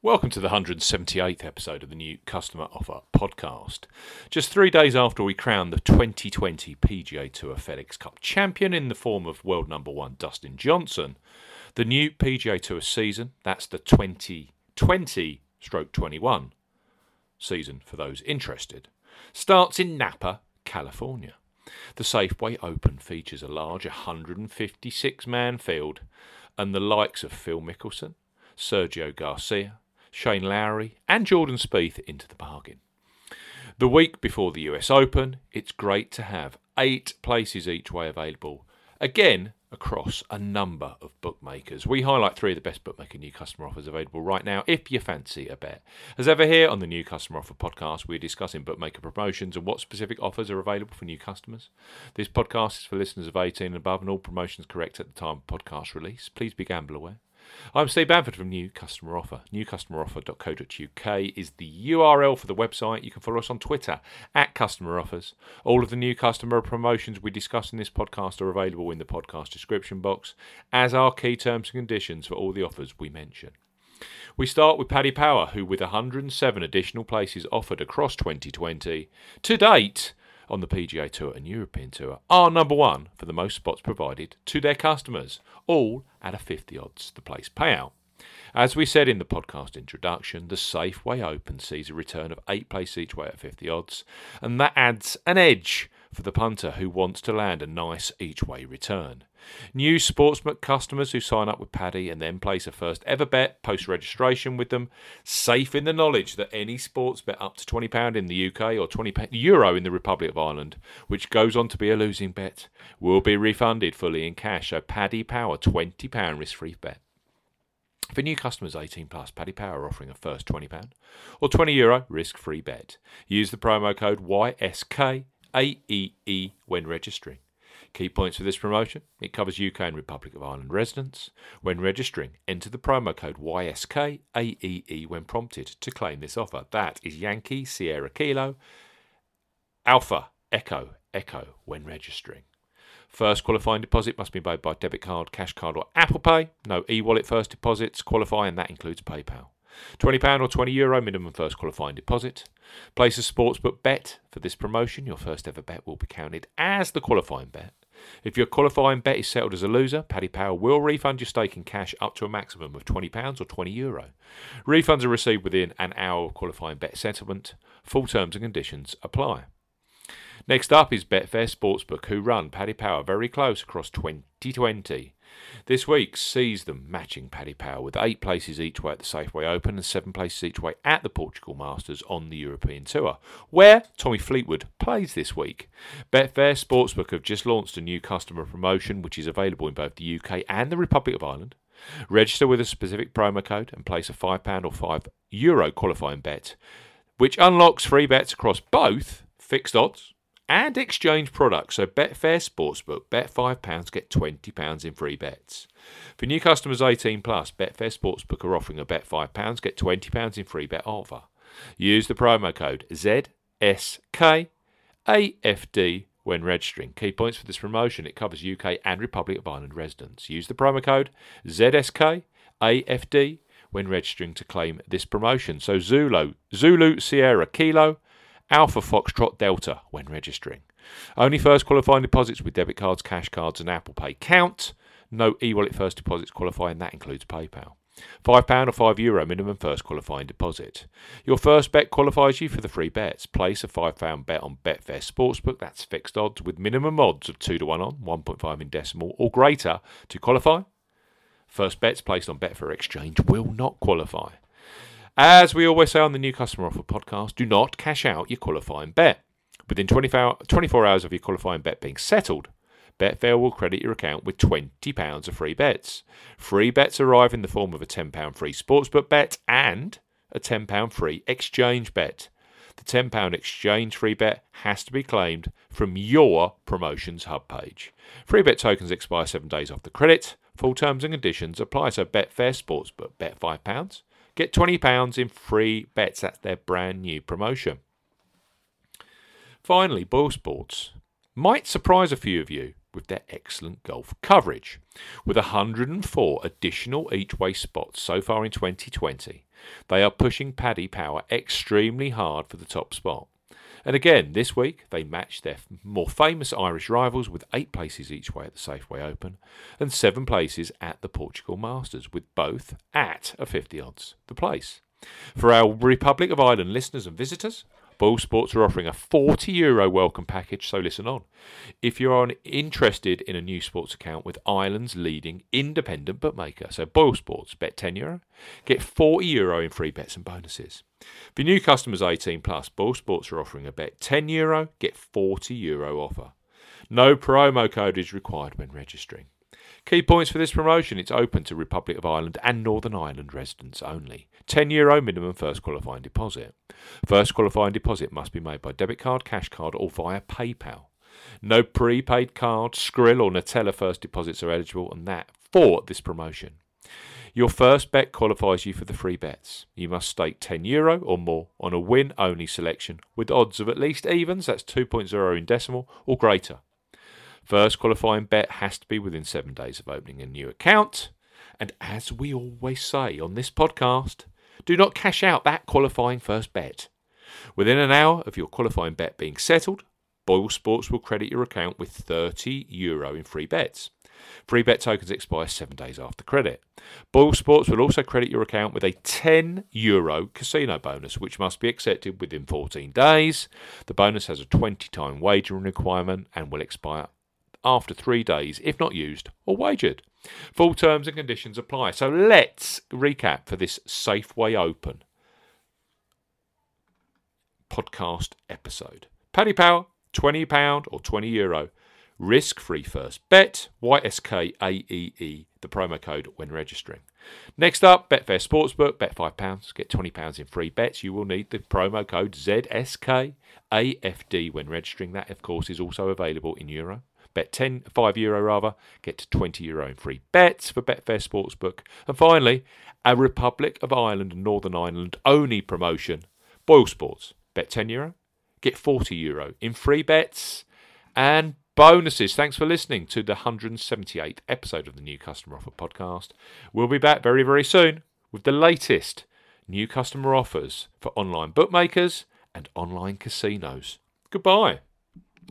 Welcome to the 178th episode of the new Customer Offer podcast. Just three days after we crowned the 2020 PGA Tour FedEx Cup champion in the form of world number one Dustin Johnson, the new PGA Tour season, that's the 2020 stroke 21 season for those interested, starts in Napa, California. The Safeway Open features a large 156 man field and the likes of Phil Mickelson, Sergio Garcia, Shane Lowry, and Jordan Spieth into the bargain. The week before the US Open, it's great to have eight places each way available, again across a number of bookmakers. We highlight three of the best bookmaker new customer offers available right now if you fancy a bet. As ever, here on the New Customer Offer podcast, we're discussing bookmaker promotions and what specific offers are available for new customers. This podcast is for listeners of 18 and above, and all promotions correct at the time of podcast release. Please be gamble aware. I'm Steve Bamford from New Customer Offer. NewCustomeroffer.co.uk is the URL for the website. You can follow us on Twitter at Customer Offers. All of the new customer promotions we discuss in this podcast are available in the podcast description box, as are key terms and conditions for all the offers we mention. We start with Paddy Power, who, with 107 additional places offered across 2020, to date on the PGA Tour and European Tour are number one for the most spots provided to their customers, all at a 50 odds the place payout. As we said in the podcast introduction, the Safeway Open sees a return of eight places each way at 50 odds, and that adds an edge for the punter who wants to land a nice each way return. New Sportsbook customers who sign up with Paddy and then place a first ever bet post registration with them, safe in the knowledge that any sports bet up to £20 in the UK or €20 Euro in the Republic of Ireland, which goes on to be a losing bet, will be refunded fully in cash. So Paddy Power £20 risk free bet. For new customers 18 plus, Paddy Power are offering a first £20 or €20 Euro risk free bet. Use the promo code YSKAEE when registering. Key points for this promotion it covers UK and Republic of Ireland residents. When registering, enter the promo code YSKAEE when prompted to claim this offer. That is Yankee Sierra Kilo Alpha Echo Echo when registering. First qualifying deposit must be made by debit card, cash card, or Apple Pay. No e wallet first deposits qualify, and that includes PayPal. £20 or €20 Euro minimum first qualifying deposit. Place a sportsbook bet for this promotion. Your first ever bet will be counted as the qualifying bet. If your qualifying bet is settled as a loser, Paddy Power will refund your stake in cash up to a maximum of £20 or €20 Euro. Refunds are received within an hour of qualifying bet settlement. Full terms and conditions apply. Next up is Betfair Sportsbook, who run Paddy Power very close across 2020. This week sees them matching Paddy Power with eight places each way at the Safeway Open and seven places each way at the Portugal Masters on the European Tour, where Tommy Fleetwood plays this week. Betfair Sportsbook have just launched a new customer promotion which is available in both the UK and the Republic of Ireland. Register with a specific promo code and place a £5 or €5 Euro qualifying bet, which unlocks free bets across both fixed odds and exchange products. So Betfair Sportsbook, bet £5, get £20 in free bets. For new customers 18 plus, Betfair Sportsbook are offering a bet £5, get £20 in free bet offer. Use the promo code ZSKAFD when registering. Key points for this promotion it covers UK and Republic of Ireland residents. Use the promo code ZSKAFD when registering to claim this promotion. So Zulu, Zulu Sierra Kilo Alpha Foxtrot Delta when registering. Only first qualifying deposits with debit cards, cash cards, and Apple Pay count. No e wallet first deposits qualify, and that includes PayPal. £5 or €5 Euro minimum first qualifying deposit. Your first bet qualifies you for the free bets. Place a £5 bet on Betfair Sportsbook, that's fixed odds, with minimum odds of 2 to 1 on, 1.5 in decimal, or greater to qualify. First bets placed on Betfair Exchange will not qualify. As we always say on the New Customer Offer podcast, do not cash out your qualifying bet. Within 24 hours of your qualifying bet being settled, Betfair will credit your account with £20 of free bets. Free bets arrive in the form of a £10 free sportsbook bet and a £10 free exchange bet. The £10 exchange free bet has to be claimed from your promotions hub page. Free bet tokens expire seven days after credit. Full terms and conditions apply. So Betfair Sportsbook, bet £5 Get £20 in free bets. That's their brand new promotion. Finally, Boyle Sports might surprise a few of you with their excellent golf coverage. With 104 additional each way spots so far in 2020, they are pushing Paddy Power extremely hard for the top spot. And again, this week they matched their more famous Irish rivals with eight places each way at the Safeway Open and seven places at the Portugal Masters, with both at a 50 odds the place. For our Republic of Ireland listeners and visitors, Boyle Sports are offering a 40 euro welcome package, so listen on. If you are interested in a new sports account with Ireland's leading independent bookmaker, so Boyle Sports, bet 10 euro, get 40 euro in free bets and bonuses. For new customers 18 plus, Boyle Sports are offering a bet 10 euro, get 40 euro offer. No promo code is required when registering. Key points for this promotion it's open to Republic of Ireland and Northern Ireland residents only. €10 Euro minimum first qualifying deposit. First qualifying deposit must be made by debit card, cash card, or via PayPal. No prepaid card, Skrill, or Neteller first deposits are eligible, and that for this promotion. Your first bet qualifies you for the free bets. You must stake 10 euro or more on a win only selection with odds of at least evens, that's 2.0 in decimal, or greater. First qualifying bet has to be within seven days of opening a new account. And as we always say on this podcast, do not cash out that qualifying first bet. Within an hour of your qualifying bet being settled, Boyle Sports will credit your account with 30 euro in free bets. Free bet tokens expire seven days after credit. Boyle Sports will also credit your account with a 10 euro casino bonus, which must be accepted within 14 days. The bonus has a 20 time wagering requirement and will expire after three days if not used or wagered. Full terms and conditions apply. So let's recap for this Safeway Open podcast episode. Paddy Power, £20 or €20 Euro. Risk free first bet, YSKAEE, the promo code when registering. Next up, Betfair Sportsbook, bet £5, get £20 in free bets. You will need the promo code ZSKAFD when registering. That, of course, is also available in Euro. Bet 10, 5 euro rather, get 20 euro in free bets for Betfair Sportsbook. And finally, a Republic of Ireland and Northern Ireland only promotion, Boyle Sports. Bet 10 euro, get 40 euro in free bets and bonuses. Thanks for listening to the 178th episode of the New Customer Offer podcast. We'll be back very, very soon with the latest new customer offers for online bookmakers and online casinos. Goodbye.